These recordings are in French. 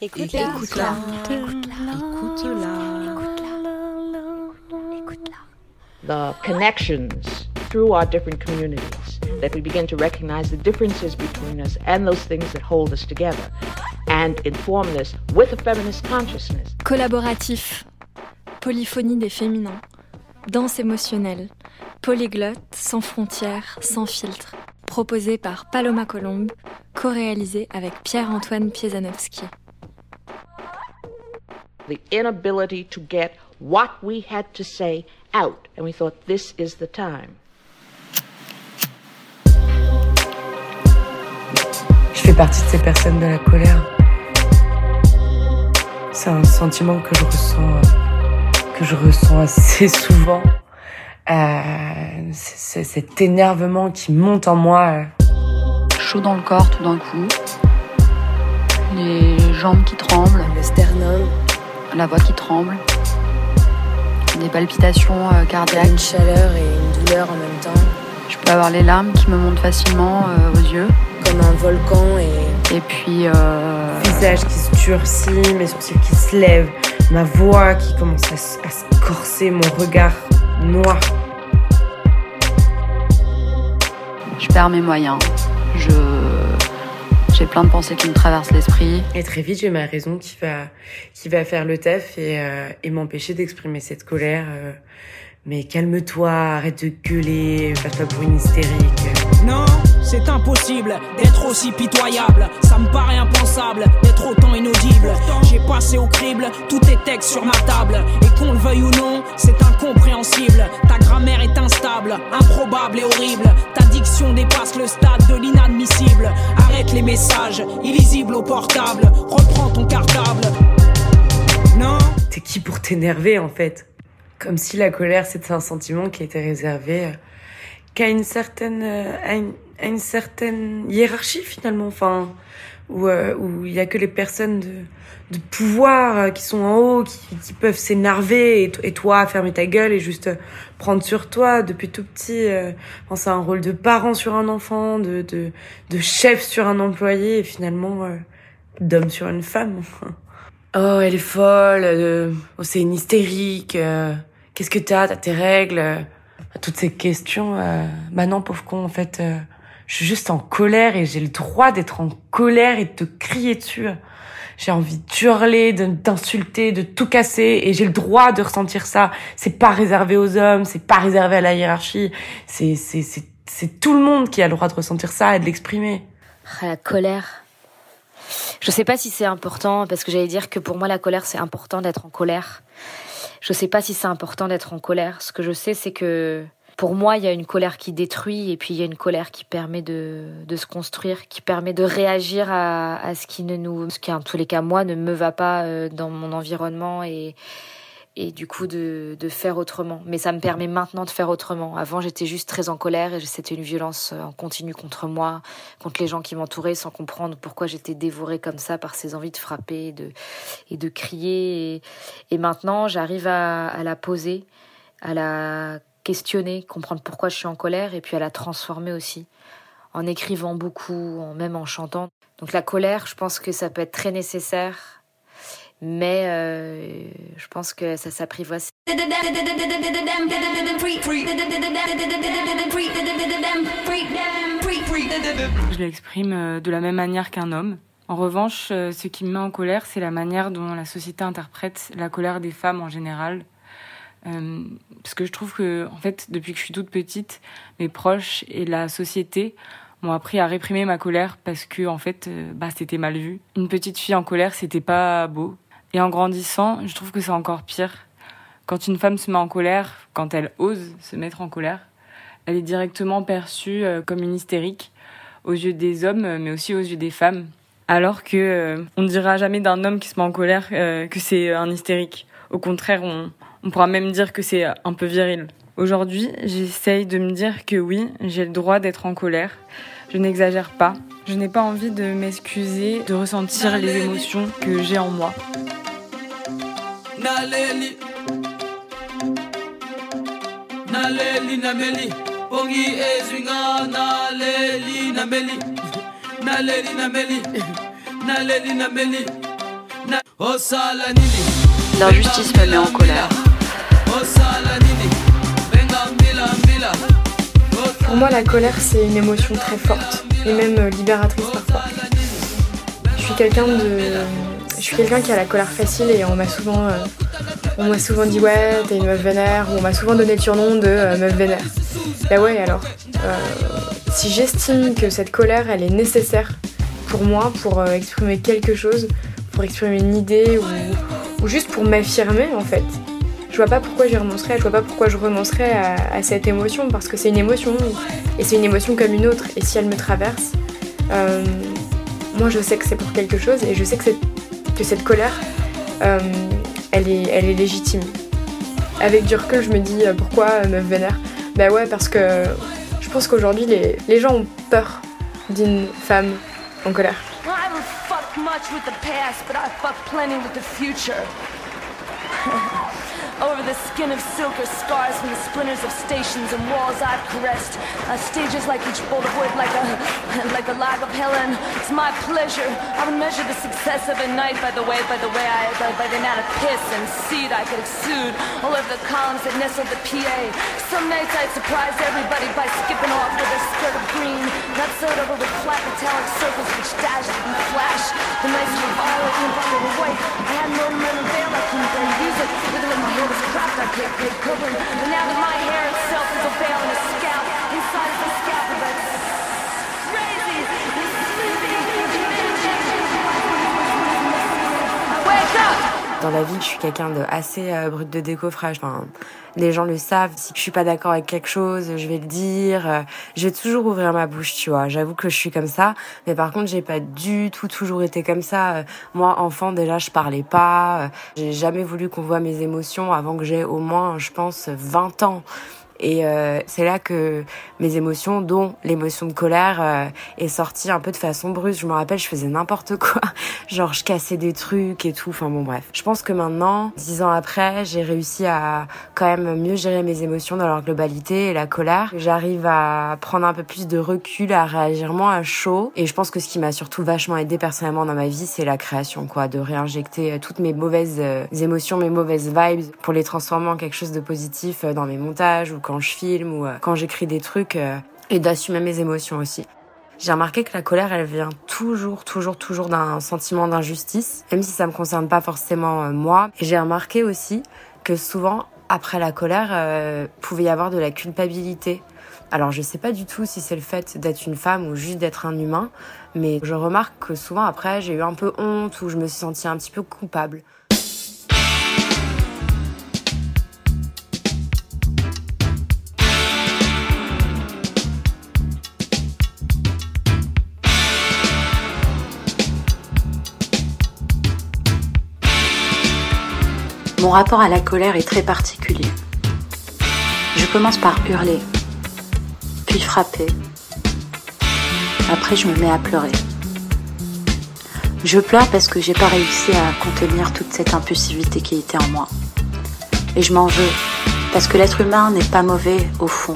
Écoute-la. Écoute-la. Écoute-la. the connections through our different communities, that we begin to recognize the differences between us and those things that hold us together, and inform this with a feminist consciousness. Collaboratif, polyphonie des féminins, danse émotionnelle, polyglotte, sans frontières, sans filtre, proposé par Paloma Colombe, co-réalisé avec Pierre-Antoine Piezanowski. The inability to get what we had to say out, and we thought this is the time. Je fais partie de ces personnes de la colère. C'est un sentiment que je ressens, que je ressens assez souvent. Euh, c'est cet énervement qui monte en moi. chaud dans le corps tout d'un coup, les jambes qui tremblent, Le sternum, la voix qui tremble, des palpitations euh, cardiaques. une chaleur et une douleur en même temps, Je peux avoir les larmes qui me montent facilement euh, aux yeux. comme un volcan et Et puis, euh, visage qui se durcit, mes sourcils qui se lèvent, ma voix qui commence à, se- à se corser, mon regard noir. je perds mes moyens. Je j'ai plein de pensées qui me traversent l'esprit. Et très vite, j'ai ma raison qui va, qui va faire le taf et, euh, et m'empêcher d'exprimer cette colère. euh. mais calme-toi, arrête de gueuler, passe pas pour une hystérique. Non, c'est impossible d'être aussi pitoyable. Ça me paraît impensable d'être autant inaudible. J'ai passé au crible tous tes textes sur ma table. Et qu'on le veuille ou non, c'est incompréhensible. Ta grammaire est instable, improbable et horrible. Ta diction dépasse le stade de l'inadmissible. Les messages, illisibles au portable. Reprends ton cartable. Non. T'es qui pour t'énerver en fait? Comme si la colère c'était un sentiment qui était réservé euh, qu'à une certaine euh, à une, à une certaine hiérarchie finalement, enfin où euh, où il y a que les personnes de de pouvoir euh, qui sont en haut qui, qui peuvent s'énerver et, to- et toi fermer ta gueule et juste euh, prendre sur toi depuis tout petit. euh, enfin, c'est un rôle de parent sur un enfant, de de de chef sur un employé et finalement euh, d'homme sur une femme. Oh, elle est folle. euh, oh, c'est une hystérique. Qu'est-ce que t'as T'as tes règles Toutes ces questions. Bah non, pauvre con, en fait, je suis juste en colère et j'ai le droit d'être en colère et de te crier dessus. J'ai envie d'hurler, de- d'insulter, de tout casser et j'ai le droit de ressentir ça. C'est pas réservé aux hommes, c'est pas réservé à la hiérarchie. C'est c'est c'est c'est tout le monde qui a le droit de ressentir ça et de l'exprimer. Ah, La colère. Je sais pas si c'est important, parce que j'allais dire que pour moi, la colère, c'est important d'être en colère. Je sais pas si c'est important d'être en colère. Ce que je sais, c'est que pour moi, il y a une colère qui détruit et puis il y a une colère qui permet de, de se construire, qui permet de réagir à, à ce qui ne nous, ce qui en tous les cas, moi, ne me va pas euh, dans mon environnement et, et du coup de, de faire autrement. Mais ça me permet maintenant de faire autrement. Avant, j'étais juste très en colère et c'était une violence euh, en continu contre moi, contre les gens qui m'entouraient, sans comprendre pourquoi j'étais dévorée comme ça par ces envies de frapper de, et de crier. Et, et maintenant, j'arrive à, à la poser, à la questionner, comprendre pourquoi je suis en colère et puis à la transformer aussi, en écrivant beaucoup, en, même en chantant. Donc la colère, je pense que ça peut être très nécessaire, mais euh, je pense que ça s'apprivoise. Je l'exprime euh, de la même manière qu'un homme. En revanche, euh, ce qui me met en colère, c'est la manière dont la société interprète la colère des femmes en général. Euh, parce que je trouve que, en fait, depuis que je suis toute petite, mes proches et la société m'ont appris à réprimer ma colère parce que, en fait, euh, bah, c'était mal vu. Une petite fille en colère, c'était pas beau. Et en grandissant, je trouve que c'est encore pire. Quand une femme se met en colère, quand elle ose se mettre en colère, elle est directement perçue euh, comme une hystérique aux yeux des hommes, mais aussi aux yeux des femmes. Alors que on ne dira jamais d'un homme qui se met en colère que c'est un hystérique. Au contraire, on, on pourra même dire que c'est un peu viril. Aujourd'hui, j'essaye de me dire que oui, j'ai le droit d'être en colère. Je n'exagère pas. Je n'ai pas envie de m'excuser, de ressentir les émotions que j'ai en moi. L'injustice me met en colère. Pour moi, la colère, c'est une émotion très forte et même euh, libératrice parfois. Je suis quelqu'un de, je suis quelqu'un qui a la colère facile et on m'a souvent, euh, on m'a souvent dit ouais, t'es une meuf vénère ou on m'a souvent donné le surnom de euh, meuf vénère. Bah ouais, alors, si j'estime que cette colère, elle est nécessaire pour moi, pour exprimer quelque chose, pour exprimer une idée ou, ou juste pour m'affirmer en fait, je vois pas pourquoi je renoncerais, je vois pas pourquoi je renoncerais à, cette émotion parce que c'est une émotion et c'est une émotion comme une autre et si elle me traverse, euh, moi je sais que c'est pour quelque chose et je sais que, que cette colère, euh, elle, est, elle est légitime. Avec du recul, je me dis euh, pourquoi me vénère? Bah ouais, parce que je pense qu'aujourd'hui les, les gens ont peur d'une femme en colère. Over the skin of silk are scars from the splinters of stations and walls I've caressed. Uh, stages like each bolt of wood, like a like a lag of Helen. It's my pleasure. I would measure the success of a night by the way, by the way I, by, by the amount of piss and seed I could exude all over the columns that nestled the PA. Some nights I'd surprise everybody by skipping off with a skirt of green, not sewed over with flat metallic circles which dashed and flashed. The nights were violet and were white. I had no ornamental veil I couldn't barely use it, even hair was cropped, I can't pay covering. But now that my hair itself is a veil and a scalp, inside the scalp of a crazy, sleepy, wake up! Dans la vie, je suis quelqu'un de assez euh, brut de décoffrage. Enfin, les gens le savent. Si je suis pas d'accord avec quelque chose, je vais le dire. Euh, je vais toujours ouvrir ma bouche, tu vois. J'avoue que je suis comme ça. Mais par contre, j'ai pas du tout toujours été comme ça. Euh, moi, enfant, déjà, je parlais pas. J'ai jamais voulu qu'on voit mes émotions avant que j'ai au moins, je pense, 20 ans. Et euh, c'est là que mes émotions, dont l'émotion de colère, euh, est sortie un peu de façon brusque. Je me rappelle, je faisais n'importe quoi. Genre, je cassais des trucs et tout. Enfin bon, bref. Je pense que maintenant, dix ans après, j'ai réussi à quand même mieux gérer mes émotions dans leur globalité et la colère. J'arrive à prendre un peu plus de recul, à réagir moins à chaud. Et je pense que ce qui m'a surtout vachement aidé personnellement dans ma vie, c'est la création, quoi. De réinjecter euh, toutes mes mauvaises émotions, mes mauvaises vibes pour les transformer en quelque chose de positif dans mes montages ou quand je filme ou euh, quand j'écris des trucs euh, et d'assumer mes émotions aussi. J'ai remarqué que la colère, elle vient toujours, toujours, toujours d'un sentiment d'injustice, même si ça me concerne pas forcément euh, moi. J'ai remarqué aussi que souvent, après la colère, euh, pouvait y avoir de la culpabilité. Alors je sais pas du tout si c'est le fait d'être une femme ou juste d'être un humain, mais je remarque que souvent après j'ai eu un peu honte ou je me suis sentie un petit peu coupable. Mon rapport à la colère est très particulier. Je commence par hurler, puis frapper. Après, je me mets à pleurer. Je pleure parce que j'ai pas réussi à contenir toute cette impulsivité qui était en moi. Et je m'en veux, parce que l'être humain n'est pas mauvais au fond.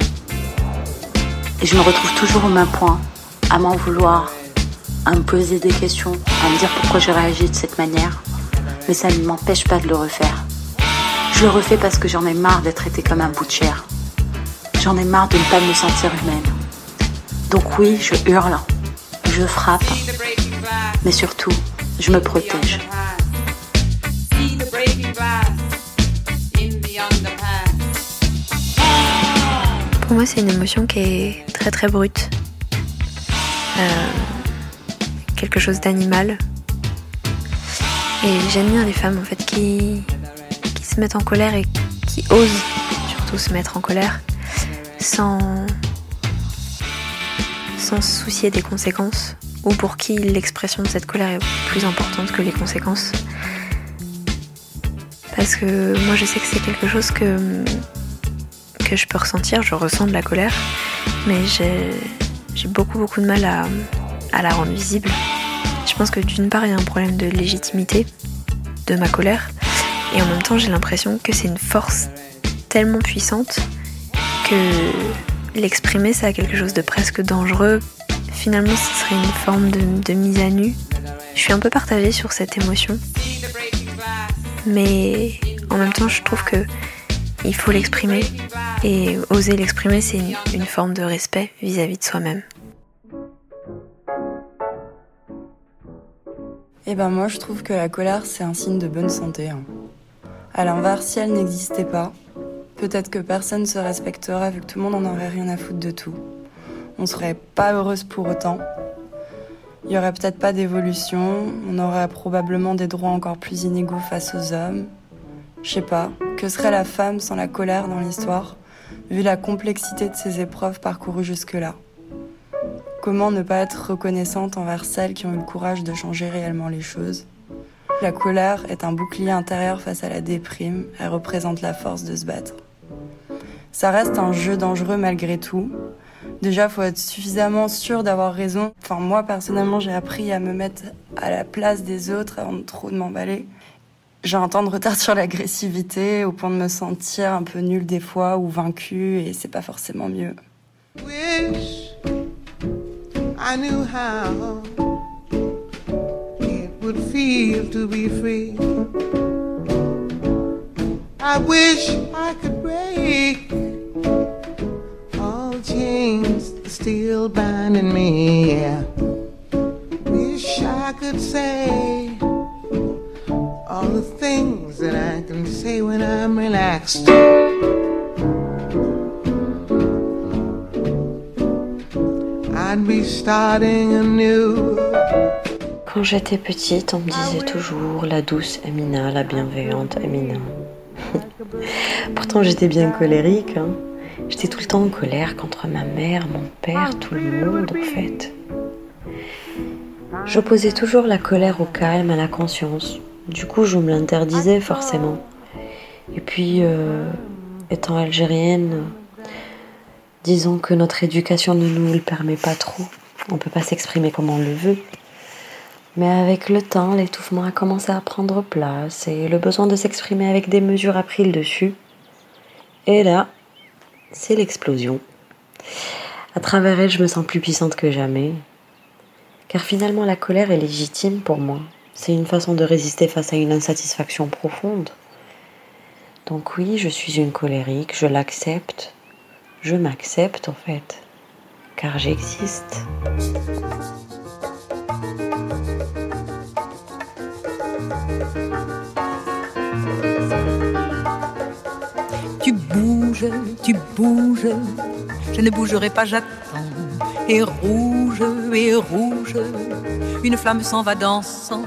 Et je me retrouve toujours au même point, à m'en vouloir, à me poser des questions, à me dire pourquoi je réagis de cette manière. Mais ça ne m'empêche pas de le refaire. Je le refais parce que j'en ai marre d'être traité comme un bout de chair. J'en ai marre de ne pas me sentir humaine. Donc oui, je hurle, je frappe, mais surtout, je me protège. Pour moi, c'est une émotion qui est très très brute. Euh, quelque chose d'animal. Et bien les femmes en fait qui, se mettent en colère et qui osent surtout se mettre en colère sans, sans se soucier des conséquences ou pour qui l'expression de cette colère est plus importante que les conséquences. Parce que moi je sais que c'est quelque chose que, que je peux ressentir, je ressens de la colère, mais j'ai beaucoup beaucoup de mal à, à la rendre visible. Je pense que d'une part il y a un problème de légitimité de ma colère, et en même temps, j'ai l'impression que c'est une force tellement puissante que l'exprimer, ça a quelque chose de presque dangereux finalement ce serait une forme de, mise à nu. Je suis un peu partagée sur cette émotion. Mais en même temps, je trouve que il faut l'exprimer. Et oser l'exprimer, c'est une, forme de respect vis-à-vis de soi-même. Eh ben moi, je trouve que la colère, c'est un signe de bonne santé. Hein. À l'inverse, si elle n'existait pas, peut-être que personne ne se respecterait vu que tout le monde en aurait rien à foutre de tout. On serait pas heureuse pour autant. Il y aurait peut-être pas d'évolution, on aurait probablement des droits encore plus inégaux face aux hommes. Je sais pas, que serait la femme sans la colère dans l'histoire, vu la complexité de ses épreuves parcourues jusque-là? Comment ne pas être reconnaissante envers celles qui ont eu le courage de changer réellement les choses? La colère est un bouclier intérieur face à la déprime, elle représente la force de se battre. Ça reste un jeu dangereux malgré tout. Déjà, faut être suffisamment sûr d'avoir raison. Enfin, moi, personnellement, j'ai appris à me mettre à la place des autres avant de trop de m'emballer. J'ai un temps de retard sur l'agressivité au point de me sentir un peu nulle des fois ou vaincue et c'est pas forcément mieux. Wish I knew how would feel to be free. I wish I could break all chains still binding me. Yeah. Wish I could say all the things that I can say when I'm relaxed. I'd be starting anew. Quand j'étais petite, on me disait toujours la douce Amina, la bienveillante Amina. Pourtant, j'étais bien colérique. Hein. J'étais tout le temps en colère contre ma mère, mon père, tout le monde en fait. J'opposais toujours la colère au calme, à la conscience. Du coup, je me l'interdisais forcément. Et puis, euh, étant algérienne, disons que notre éducation ne nous le permet pas trop. On ne peut pas s'exprimer comme on le veut. Mais avec le temps, l'étouffement a commencé à prendre place et le besoin de s'exprimer avec des mesures a pris le dessus. Et là, c'est l'explosion. À travers elle, je me sens plus puissante que jamais. Car finalement, la colère est légitime pour moi. C'est une façon de résister face à une insatisfaction profonde. Donc oui, je suis une colérique, je l'accepte. Je m'accepte en fait. Car j'existe. Tu bouges, je ne bougerai pas, j'attends. Et rouge, et rouge, une flamme s'en va dansant.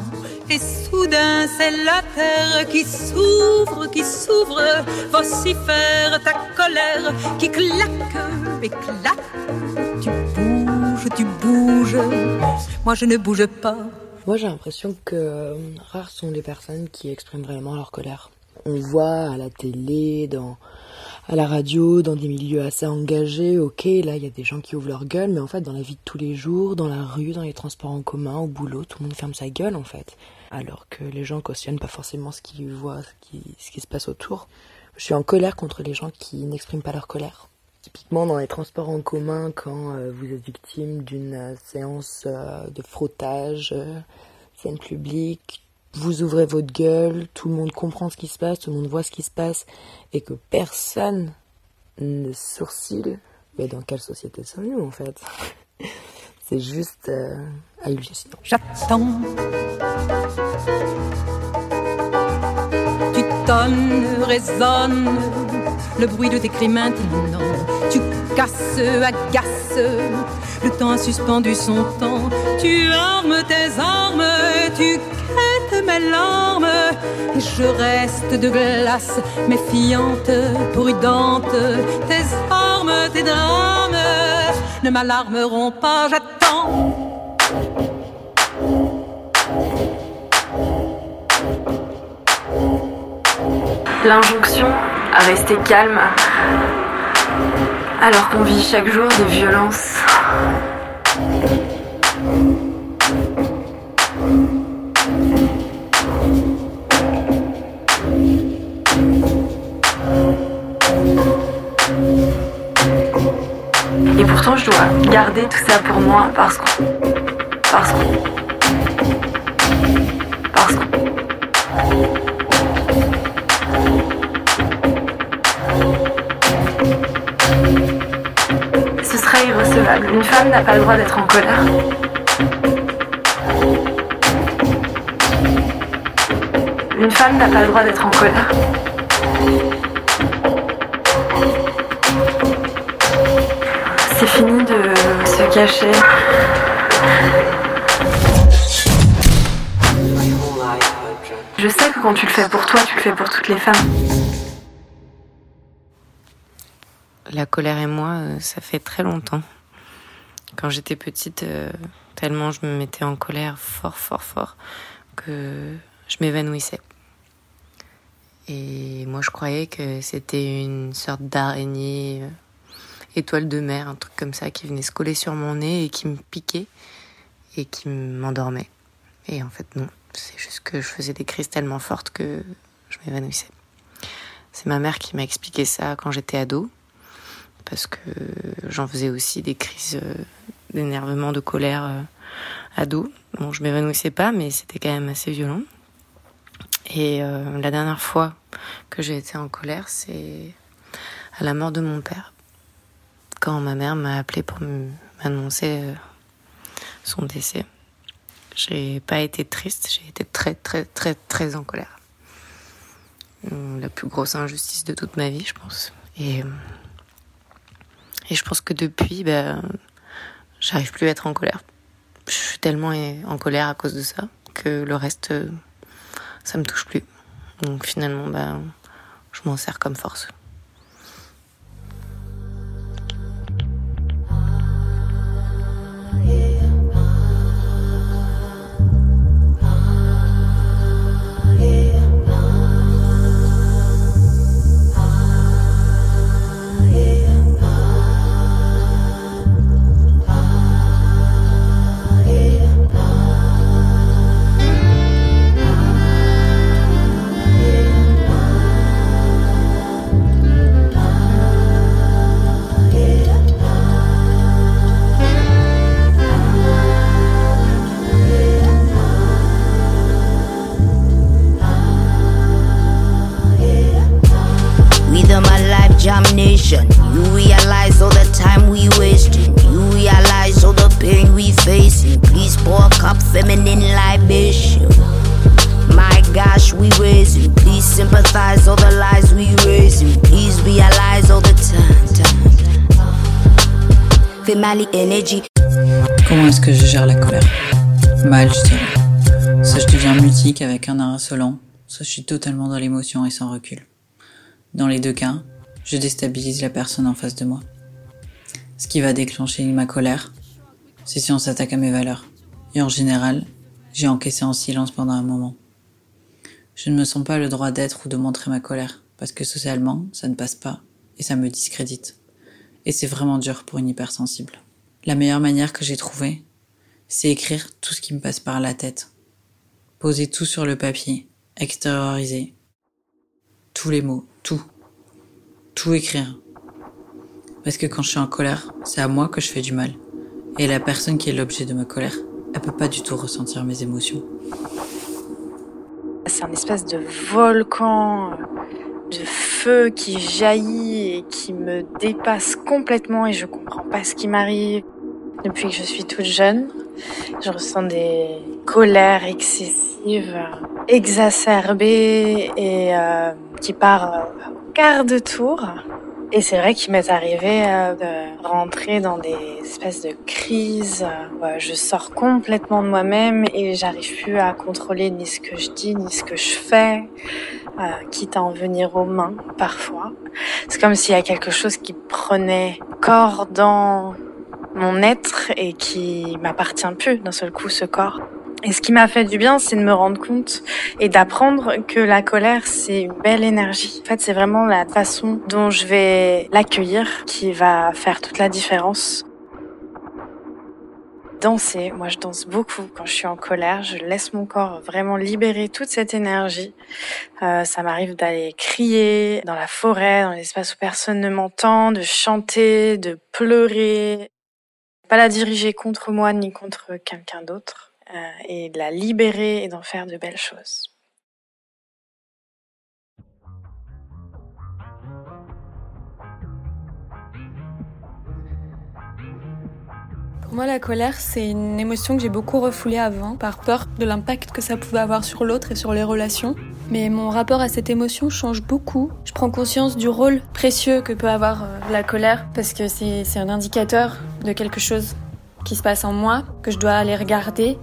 Et soudain, c'est la terre qui s'ouvre, qui s'ouvre, vocifère ta colère qui claque et claque. Tu bouges, tu bouges, moi je ne bouge pas. Moi j'ai l'impression que euh, rares sont les personnes qui expriment vraiment leur colère. On voit à la télé, dans, à la radio, dans des milieux assez engagés, ok, là il y a des gens qui ouvrent leur gueule, mais en fait dans la vie de tous les jours, dans la rue, dans les transports en commun, au boulot, tout le monde ferme sa gueule en fait. Alors que les gens cautionnent pas forcément ce qu'ils voient, ce qui, ce qui se passe autour. Je suis en colère contre les gens qui n'expriment pas leur colère. Typiquement dans les transports en commun, quand euh, vous êtes victime d'une euh, séance euh, de frottage, scène publique, vous ouvrez votre gueule, tout le monde comprend ce qui se passe, tout le monde voit ce qui se passe, et que personne ne sourcille, mais dans quelle société sommes-nous en fait? C'est juste euh. J'attends. Tu tonnes, résonnes, le bruit de tes cris maintenant. Tu casses, agaces, le temps a suspendu son temps. Tu armes tes armes, tu mes larmes et je reste de glace, méfiante, prudente. Tes armes, tes drames ne m'alarmeront pas, j'attends. L'injonction à rester calme alors qu'on vit chaque jour des violences. Garder tout ça pour moi parce que. Parce que. Parce que. Ce serait irrecevable. Une femme n'a pas le droit d'être en colère. Une femme n'a pas le droit d'être en colère. Je sais que quand tu le fais pour toi, tu le fais pour toutes les femmes. La colère et moi, euh, ça fait très longtemps. Quand j'étais petite, euh, tellement je me mettais en colère fort, fort, fort, que je m'évanouissais. Et moi, je croyais que c'était une sorte d'araignée, euh, étoile de mer, un truc comme ça, qui venait se coller sur mon nez et qui me piquait et qui m'endormait. Et en fait, non. C'est juste que je faisais des crises tellement fortes que je m'évanouissais. C'est ma mère qui m'a expliqué ça quand j'étais ado, parce que j'en faisais aussi des crises euh, d'énervement, de colère euh, ado. Bon, je m'évanouissais pas, mais c'était quand même assez violent. Et euh, la dernière fois que j'ai été en colère, c'est à la mort de mon père. Quand ma mère m'a appelé pour m'annoncer euh, son décès. J'ai pas été triste, j'ai été très très très très en colère. Euh, La plus grosse injustice de toute ma vie, je pense. Et, euh, et je pense que depuis, ben, j'arrive plus à être en colère. Je suis tellement en colère à cause de ça que le reste, ça me touche plus. Donc finalement, ben, je m'en sers comme force. Life domination. You realize all the time we wasting. You realize all the pain we facing. Please pour a cup feminine libation. My gosh, we raising. Please sympathize all the lies we raising. Please realize all the time. time. Family energy. Comment est-ce que je gère la colère? Mal, je dirais. Soit je deviens mutique avec un insolent, soit je suis totalement dans l'émotion et sans recul. Dans les deux cas, je déstabilise la personne en face de moi. Ce qui va déclencher ma colère, c'est si on s'attaque à mes valeurs. Et en général, j'ai encaissé en silence pendant un moment. Je ne me sens pas le droit d'être ou de montrer ma colère, parce que socialement, ça ne passe pas, et ça me discrédite. Et c'est vraiment dur pour une hypersensible. La meilleure manière que j'ai trouvée, c'est écrire tout ce qui me passe par la tête. Poser tout sur le papier, extérioriser. Tous les mots, tout. Tout écrire. Parce que quand je suis en colère, c'est à moi que je fais du mal. Et la personne qui est l'objet de ma colère, elle peut pas du tout ressentir mes émotions. C'est un espèce de volcan de feu qui jaillit et qui me dépasse complètement et je comprends pas ce qui m'arrive. Depuis que je suis toute jeune, je ressens des colères excessives, exacerbées et euh, qui part au quart de tour. Et c'est vrai qu'il m'est arrivé euh, de rentrer dans des espèces de crises. euh, où je sors complètement de moi-même et j'arrive plus à contrôler ni ce que je dis ni ce que je fais, euh, quitte à en venir aux mains parfois. C'est comme s'il y a quelque chose qui prenait corps dans mon être et qui m'appartient plus d'un seul coup ce corps. Et ce qui m'a fait du bien, c'est de me rendre compte et d'apprendre que la colère, c'est une belle énergie. En fait, c'est vraiment la façon dont je vais l'accueillir qui va faire toute la différence. Danser, moi je danse beaucoup quand je suis en colère, je laisse mon corps vraiment libérer toute cette énergie. Euh, ça m'arrive d'aller crier dans la forêt, dans l'espace où personne ne m'entend, de chanter, de pleurer. Pas la diriger contre moi ni contre quelqu'un d'autre, euh, et de la libérer et d'en faire de belles choses. Pour moi, la colère, c'est une émotion que j'ai beaucoup refoulée avant, par peur de l'impact que ça pouvait avoir sur l'autre et sur les relations. Mais mon rapport à cette émotion change beaucoup. Je prends conscience du rôle précieux que peut avoir euh, la colère, parce que c'est un indicateur de quelque chose qui se passe en moi, que je dois aller regarder.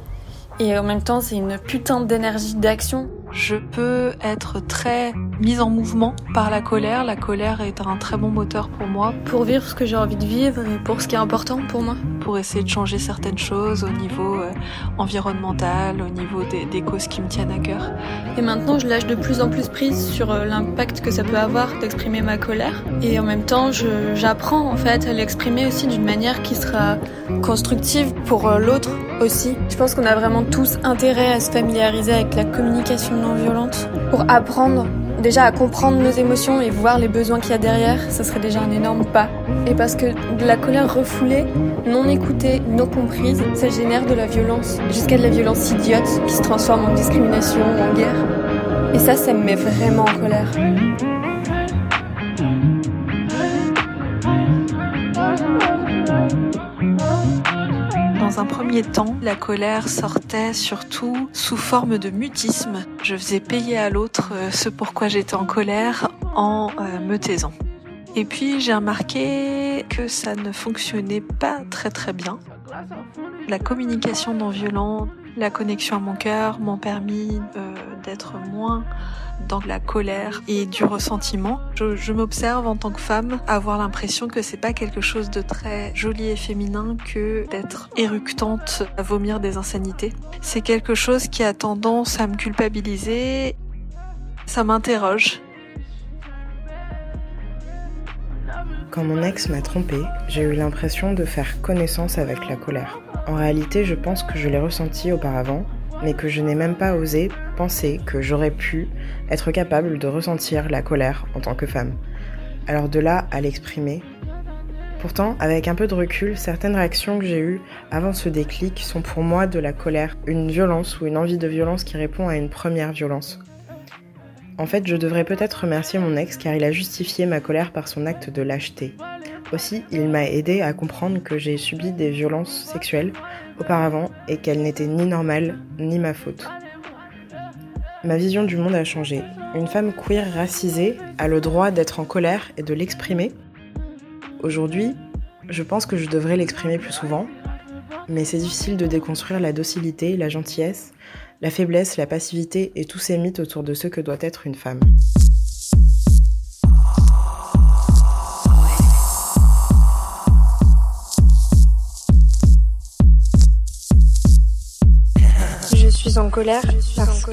Et en même temps, c'est une putain d'énergie d'action je peux être très mise en mouvement par la colère. La colère est un très bon moteur pour moi. Pour vivre ce que j'ai envie de vivre et pour ce qui est important pour moi. Pour essayer de changer certaines choses au niveau euh, environnemental, au niveau des, causes qui me tiennent à cœur. Et maintenant, je lâche de plus en plus prise sur euh, l'impact que ça peut avoir d'exprimer ma colère. Et en même temps, j'apprends en fait à l'exprimer aussi d'une manière qui sera constructive pour euh, l'autre aussi. Je pense qu'on a vraiment tous intérêt à se familiariser avec la communication non violente pour apprendre déjà à comprendre nos émotions et voir les besoins qu'il y a derrière, ça serait déjà un énorme pas. Et parce que de la colère refoulée, non écoutée, non comprise, ça génère de la violence, jusqu'à de la violence idiote qui se transforme en discrimination ou en guerre. Et ça, ça me met vraiment en colère. Dans un premier temps, la colère sortait surtout sous forme de mutisme. Je faisais payer à l'autre euh, ce pourquoi j'étais en colère en euh, me taisant. Et puis j'ai remarqué que ça ne fonctionnait pas très très bien. La communication non violente, la connexion à mon cœur m'ont permis euh, d'être moins dans la colère et du ressentiment. Je, m'observe en tant que femme avoir l'impression que c'est pas quelque chose de très joli et féminin que d'être éructante à vomir des insanités. C'est quelque chose qui a tendance à me culpabiliser. Ça m'interroge. Quand mon ex m'a trompée, j'ai eu l'impression de faire connaissance avec la colère. En réalité, je pense que je l'ai ressenti auparavant, mais que je n'ai même pas osé penser que j'aurais pu être capable de ressentir la colère en tant que femme. Alors de là à l'exprimer. Pourtant, avec un peu de recul, certaines réactions que j'ai eues avant ce déclic sont pour moi de la colère, une violence ou une envie de violence qui répond à une première violence. En fait, je devrais peut-être remercier mon ex car il a justifié ma colère par son acte de lâcheté. Aussi, il m'a aidé à comprendre que j'ai subi des violences sexuelles auparavant et qu'elles n'étaient ni normales ni ma faute. Ma vision du monde a changé. Une femme queer racisée a le droit d'être en colère et de l'exprimer. Aujourd'hui, je pense que je devrais l'exprimer plus souvent, mais c'est difficile de déconstruire la docilité, la gentillesse, la faiblesse, la passivité et tous ces mythes autour de ce que doit être une femme. Je suis en colère parce que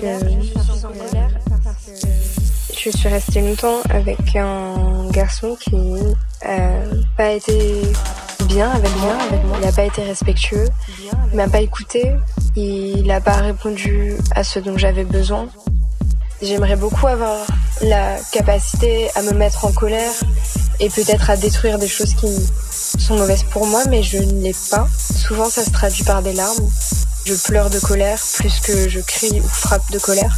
je suis restée longtemps avec un garçon qui n'a pas été Il n'a pas été respectueux, il m'a pas écouté, il n'a pas répondu à ce dont j'avais besoin. J'aimerais beaucoup avoir la capacité à me mettre en colère et peut-être à détruire des choses qui sont mauvaises pour moi, mais je ne l'ai pas. Souvent, ça se traduit par des larmes. Je pleure de colère plus que je crie ou frappe de colère.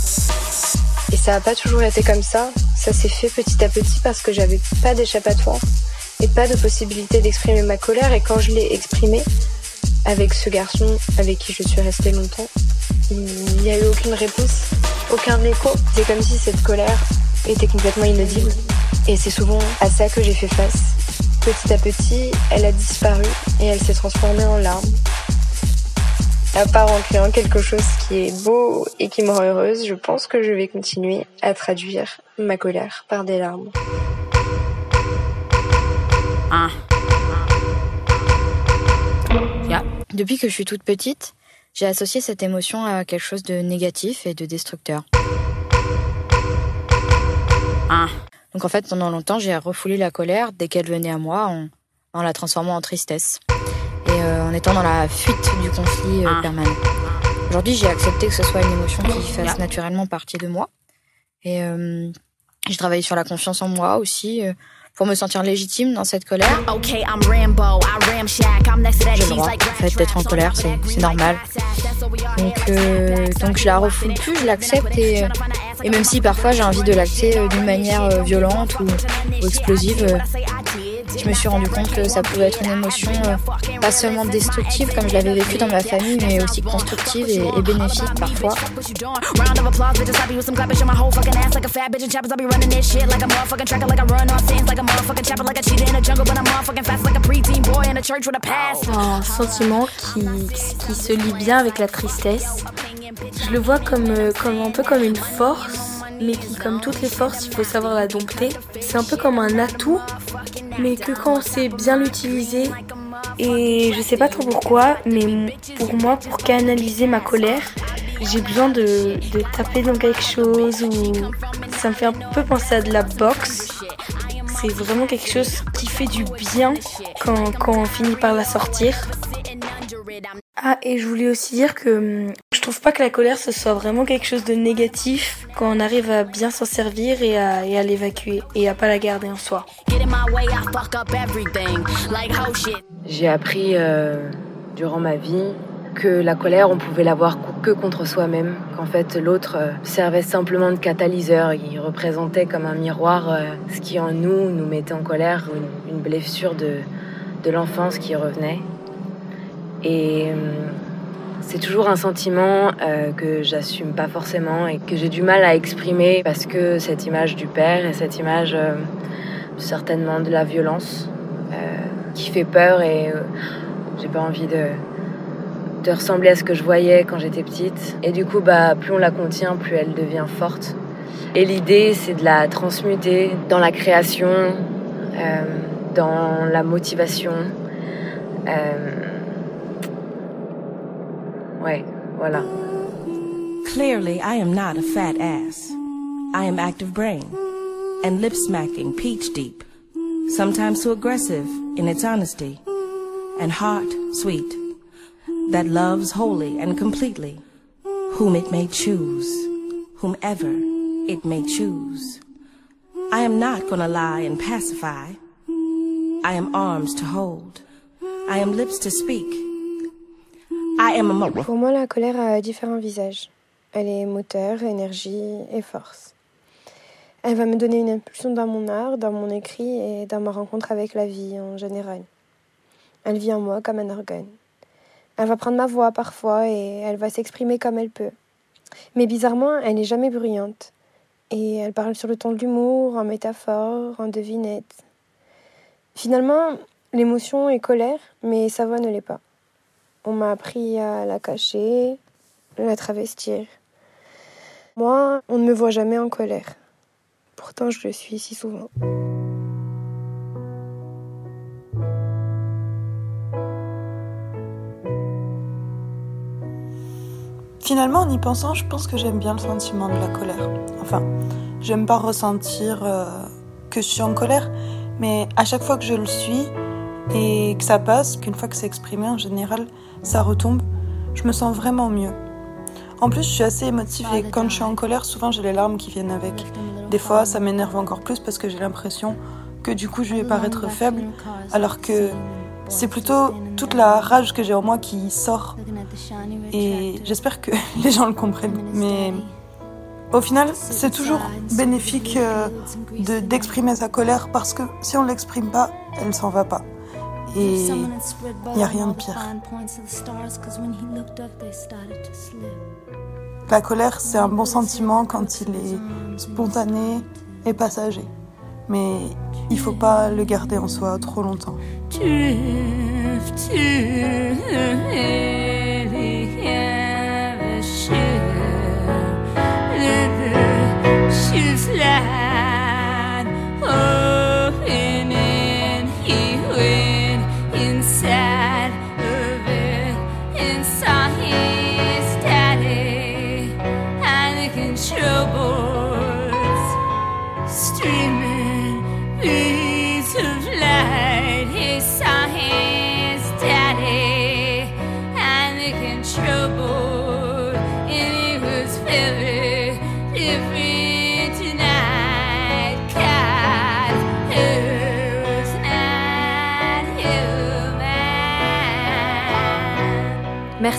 Et ça n'a pas toujours été comme ça. Ça s'est fait petit à petit parce que j'avais pas d'échappatoire et pas de possibilité d'exprimer ma colère. Et quand je l'ai exprimée avec ce garçon avec qui je suis restée longtemps, il n'y a eu aucune réponse, aucun écho. C'est comme si cette colère était complètement inaudible. Et c'est souvent à ça que j'ai fait face. Petit à petit, elle a disparu et elle s'est transformée en larmes. À part en créant quelque chose qui est beau et qui me rend heureuse, je pense que je vais continuer à traduire ma colère par des larmes. Ah. Depuis que je suis toute petite, j'ai associé cette émotion à quelque chose de négatif et de destructeur. Ah. Donc en fait, pendant longtemps, j'ai refoulé la colère dès qu'elle venait à moi en, en la transformant en tristesse et euh, en étant dans la fuite du conflit euh, permanent. Aujourd'hui, j'ai accepté que ce soit une émotion qui fasse naturellement partie de moi et euh, j'ai travaillé sur la confiance en moi aussi pour me sentir légitime dans cette colère. J'ai le droit, en fait, d'être en colère, c'est normal. Donc, euh, donc je la refoule plus, je l'accepte et, euh, et même si parfois j'ai envie de l'acter euh, d'une manière violente ou, ou explosive, je me suis rendu compte que ça pouvait être une émotion pas seulement destructive comme je l'avais vécu dans ma famille, mais aussi constructive et, bénéfique parfois. Un sentiment qui, qui se lie bien avec la tristesse. Je le vois comme, euh, comme un peu comme une force, mais qui, comme toutes les forces, il faut savoir la dompter. C'est un peu comme un atout, mais que quand on sait bien l'utiliser, et je sais pas trop pourquoi, mais pour moi, pour canaliser ma colère, j'ai besoin de, de, taper dans quelque chose ou ça me fait un peu penser à de la boxe. C'est vraiment quelque chose qui fait du bien quand, quand on finit par la sortir. Ah, et je voulais aussi dire que trouve pas que la colère ce soit vraiment quelque chose de négatif quand on arrive à bien s'en servir et à, et à l'évacuer et à pas la garder en soi. J'ai appris euh, durant ma vie que la colère, on pouvait l'avoir que contre soi-même, qu'en fait l'autre euh, servait simplement de catalyseur, il représentait comme un miroir euh, ce qui en nous nous mettait en colère, une, une blessure de, de l'enfance qui revenait. Et euh, c'est toujours un sentiment euh, que j'assume pas forcément et que j'ai du mal à exprimer parce que cette image du père et cette image euh, certainement de la violence euh, qui fait peur et euh, j'ai pas envie de, de ressembler à ce que je voyais quand j'étais petite. Et du coup, bah, plus on la contient, plus elle devient forte. Et l'idée, c'est de la transmuter dans la création, euh, dans la motivation. Ouais, voilà. Clearly, I am not a fat ass. I am active brain and lip smacking peach deep, sometimes too aggressive in its honesty, and heart sweet, that loves wholly and completely whom it may choose, whomever it may choose. I am not gonna lie and pacify. I am arms to hold. I am lips to speak. I am a Pour moi, la colère a différents visages. Elle est moteur, énergie et force. Elle va me donner une impulsion dans mon art, dans mon écrit et dans ma rencontre avec la vie en général. Elle vit en moi comme un organe. Elle va prendre ma voix parfois et elle va s'exprimer comme elle peut. Mais bizarrement, elle n'est jamais bruyante. Et elle parle sur le ton de l'humour, en métaphore, en devinette. Finalement, l'émotion est colère, mais sa voix ne l'est pas. On m'a appris à la cacher, la travestir. Moi, on ne me voit jamais en colère. Pourtant, je le suis si souvent. Finalement, en y pensant, je pense que j'aime bien le sentiment de la colère. Enfin, j'aime pas ressentir euh, que je suis en colère, mais à chaque fois que je le suis et que ça passe, qu'une fois que c'est exprimé, en général, ça retombe, je me sens vraiment mieux. En plus, je suis assez émotive et quand je suis en colère, souvent j'ai les larmes qui viennent avec. Des fois, ça m'énerve encore plus parce que j'ai l'impression que du coup, je vais paraître faible, alors que c'est plutôt toute la rage que j'ai en moi qui sort. Et j'espère que les gens le comprennent. Mais au final, c'est toujours bénéfique euh, de- d'exprimer sa colère parce que si on l'exprime pas, elle s'en va pas. Et il n'y a rien de pire. La colère, c'est un bon sentiment quand il est spontané et passager. Mais il faut pas le garder en soi trop longtemps. Drift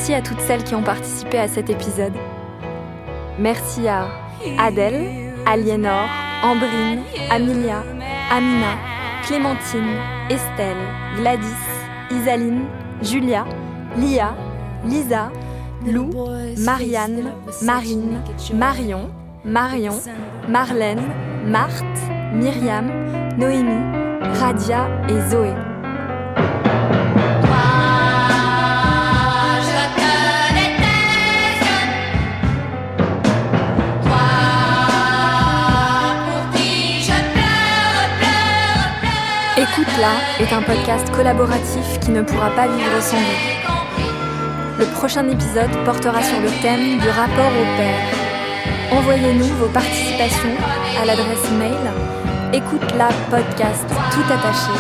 Merci à toutes celles qui ont participé à cet épisode. Merci à Adèle, Aliénor, Ambrine, Amelia, Amina, Clémentine, Estelle, Gladys, Isaline, Julia, Lia, Lisa, Lou, Marianne, Marine, Marion, Marion, Marlène, Marthe, Myriam, Noémie, Radia et Zoé. Est un podcast collaboratif qui ne pourra pas vivre sans vous. Le prochain épisode portera sur le thème du rapport au père. Envoyez-nous vos participations à l'adresse mail écoute la podcast tout attaché.